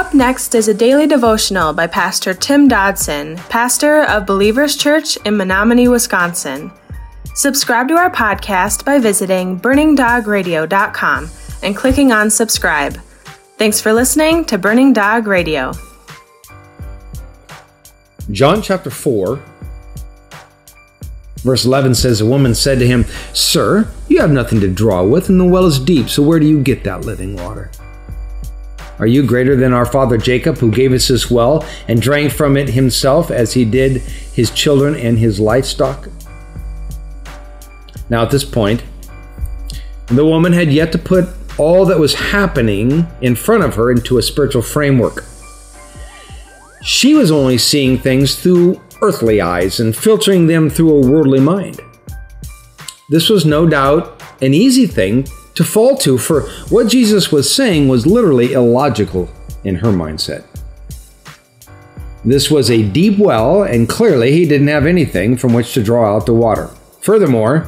Up next is a daily devotional by Pastor Tim Dodson, pastor of Believers Church in Menominee, Wisconsin. Subscribe to our podcast by visiting burningdogradio.com and clicking on subscribe. Thanks for listening to Burning Dog Radio. John chapter 4, verse 11 says, A woman said to him, Sir, you have nothing to draw with, and the well is deep, so where do you get that living water? Are you greater than our father Jacob, who gave us this well and drank from it himself as he did his children and his livestock? Now, at this point, the woman had yet to put all that was happening in front of her into a spiritual framework. She was only seeing things through earthly eyes and filtering them through a worldly mind. This was no doubt an easy thing to fall to, for what Jesus was saying was literally illogical in her mindset. This was a deep well, and clearly he didn't have anything from which to draw out the water. Furthermore,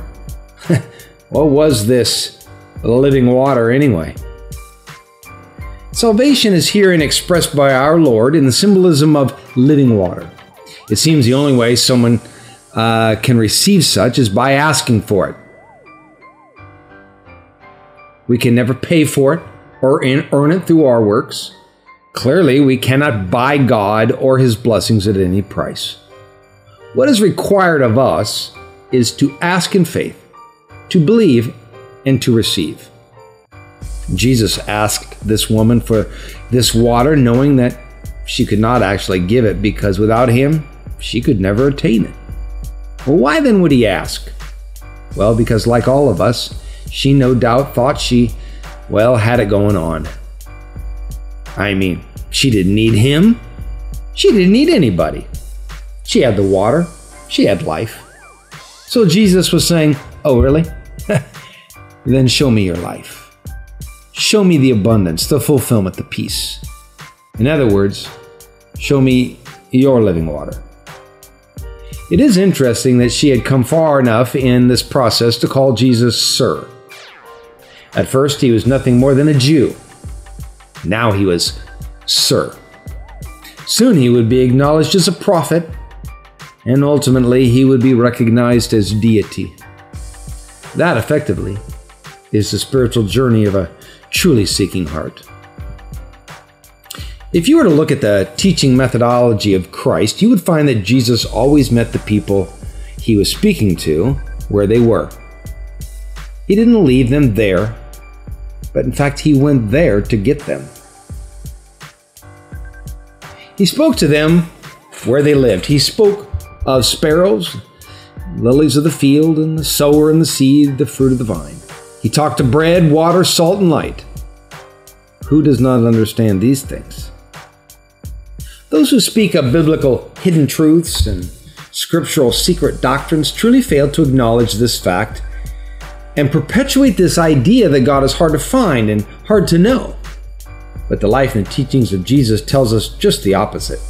what was this living water anyway? Salvation is herein expressed by our Lord in the symbolism of living water. It seems the only way someone uh, can receive such is by asking for it. We can never pay for it or earn it through our works. Clearly, we cannot buy God or His blessings at any price. What is required of us is to ask in faith, to believe, and to receive. Jesus asked this woman for this water, knowing that she could not actually give it because without him, she could never attain it. Well, why then would he ask? Well, because like all of us, she no doubt thought she, well, had it going on. I mean, she didn't need him. She didn't need anybody. She had the water, she had life. So Jesus was saying, Oh, really? then show me your life. Show me the abundance, the fulfillment, the peace. In other words, show me your living water. It is interesting that she had come far enough in this process to call Jesus Sir. At first, he was nothing more than a Jew. Now he was Sir. Soon he would be acknowledged as a prophet, and ultimately he would be recognized as deity. That, effectively, is the spiritual journey of a truly seeking heart. If you were to look at the teaching methodology of Christ, you would find that Jesus always met the people he was speaking to where they were. He didn't leave them there, but in fact, he went there to get them. He spoke to them where they lived. He spoke of sparrows, lilies of the field, and the sower and the seed, the fruit of the vine. He talked to bread, water, salt, and light. Who does not understand these things? Those who speak of biblical hidden truths and scriptural secret doctrines truly fail to acknowledge this fact and perpetuate this idea that God is hard to find and hard to know. But the life and teachings of Jesus tells us just the opposite.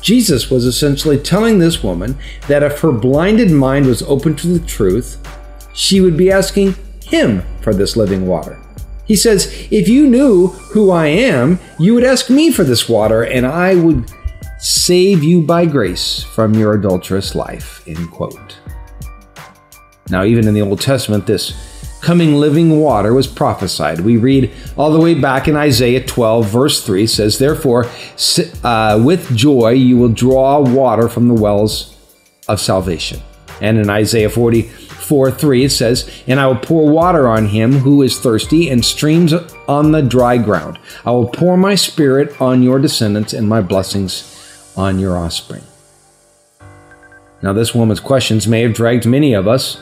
Jesus was essentially telling this woman that if her blinded mind was open to the truth, she would be asking him for this living water. He says, If you knew who I am, you would ask me for this water, and I would save you by grace from your adulterous life. End quote. Now, even in the Old Testament, this coming living water was prophesied. We read all the way back in Isaiah 12, verse 3 says, Therefore, uh, with joy you will draw water from the wells of salvation. And in Isaiah 40, 4 3, it says, And I will pour water on him who is thirsty, and streams on the dry ground. I will pour my spirit on your descendants, and my blessings on your offspring. Now, this woman's questions may have dragged many of us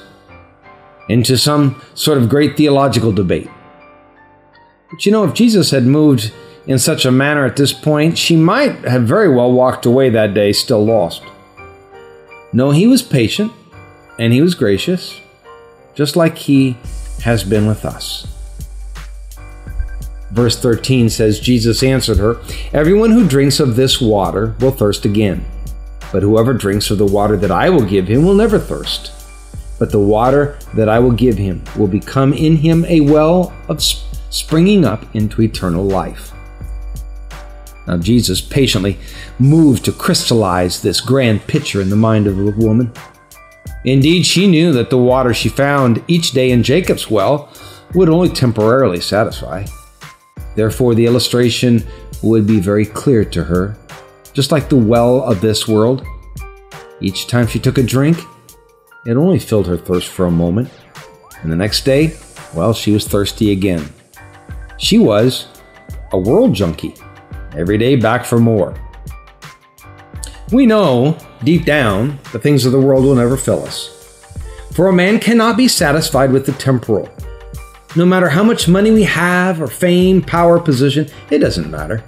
into some sort of great theological debate. But you know, if Jesus had moved in such a manner at this point, she might have very well walked away that day still lost. No, he was patient and he was gracious, just like he has been with us. Verse 13 says, Jesus answered her, Everyone who drinks of this water will thirst again. But whoever drinks of the water that I will give him will never thirst. But the water that I will give him will become in him a well of springing up into eternal life. Now, Jesus patiently moved to crystallize this grand picture in the mind of the woman. Indeed, she knew that the water she found each day in Jacob's well would only temporarily satisfy. Therefore, the illustration would be very clear to her, just like the well of this world. Each time she took a drink, it only filled her thirst for a moment, and the next day, well, she was thirsty again. She was a world junkie, every day back for more. We know, deep down, the things of the world will never fill us. For a man cannot be satisfied with the temporal. No matter how much money we have, or fame, power, position, it doesn't matter.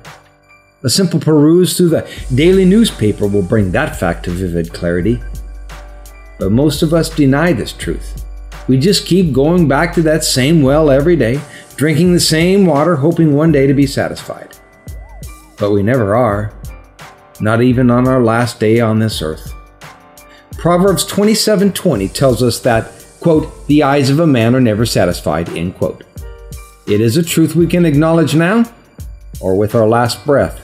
A simple peruse through the daily newspaper will bring that fact to vivid clarity. But most of us deny this truth. We just keep going back to that same well every day, drinking the same water, hoping one day to be satisfied. But we never are, not even on our last day on this earth. Proverbs 27:20 tells us that, quote, "The eyes of a man are never satisfied," end quote. It is a truth we can acknowledge now or with our last breath.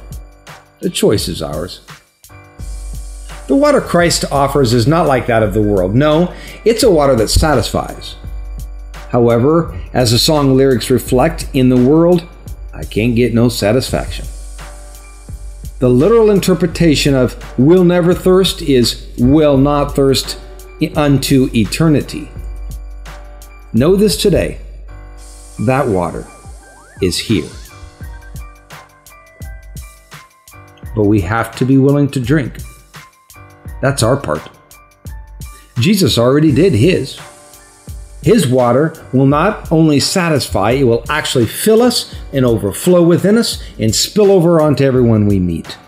The choice is ours. The water Christ offers is not like that of the world. No, it's a water that satisfies. However, as the song lyrics reflect, in the world, I can't get no satisfaction. The literal interpretation of will never thirst is will not thirst unto eternity. Know this today that water is here. But we have to be willing to drink. That's our part. Jesus already did his. His water will not only satisfy, it will actually fill us and overflow within us and spill over onto everyone we meet.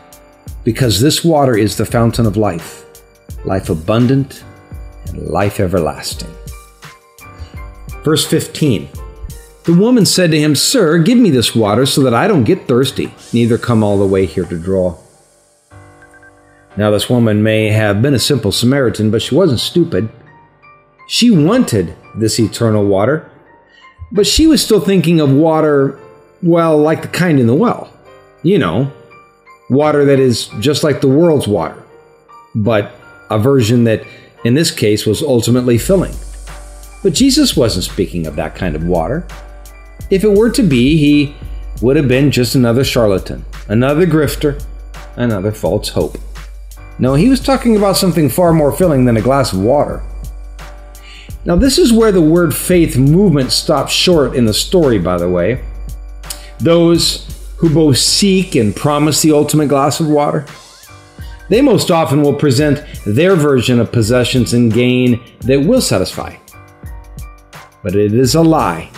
Because this water is the fountain of life, life abundant and life everlasting. Verse 15 The woman said to him, Sir, give me this water so that I don't get thirsty, neither come all the way here to draw. Now, this woman may have been a simple Samaritan, but she wasn't stupid. She wanted this eternal water, but she was still thinking of water, well, like the kind in the well. You know, water that is just like the world's water, but a version that, in this case, was ultimately filling. But Jesus wasn't speaking of that kind of water. If it were to be, he would have been just another charlatan, another grifter, another false hope. No, he was talking about something far more filling than a glass of water. Now, this is where the word faith movement stops short in the story, by the way. Those who both seek and promise the ultimate glass of water, they most often will present their version of possessions and gain that will satisfy. But it is a lie,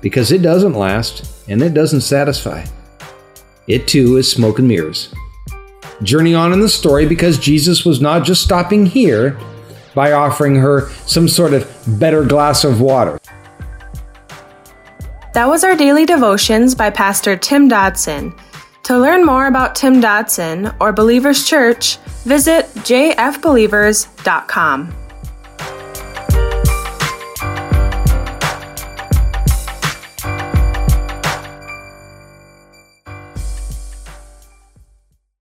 because it doesn't last and it doesn't satisfy. It too is smoke and mirrors journey on in the story because Jesus was not just stopping here by offering her some sort of better glass of water. That was our daily devotions by Pastor Tim Dodson. To learn more about Tim Dodson or Believers Church, visit jfbelievers.com.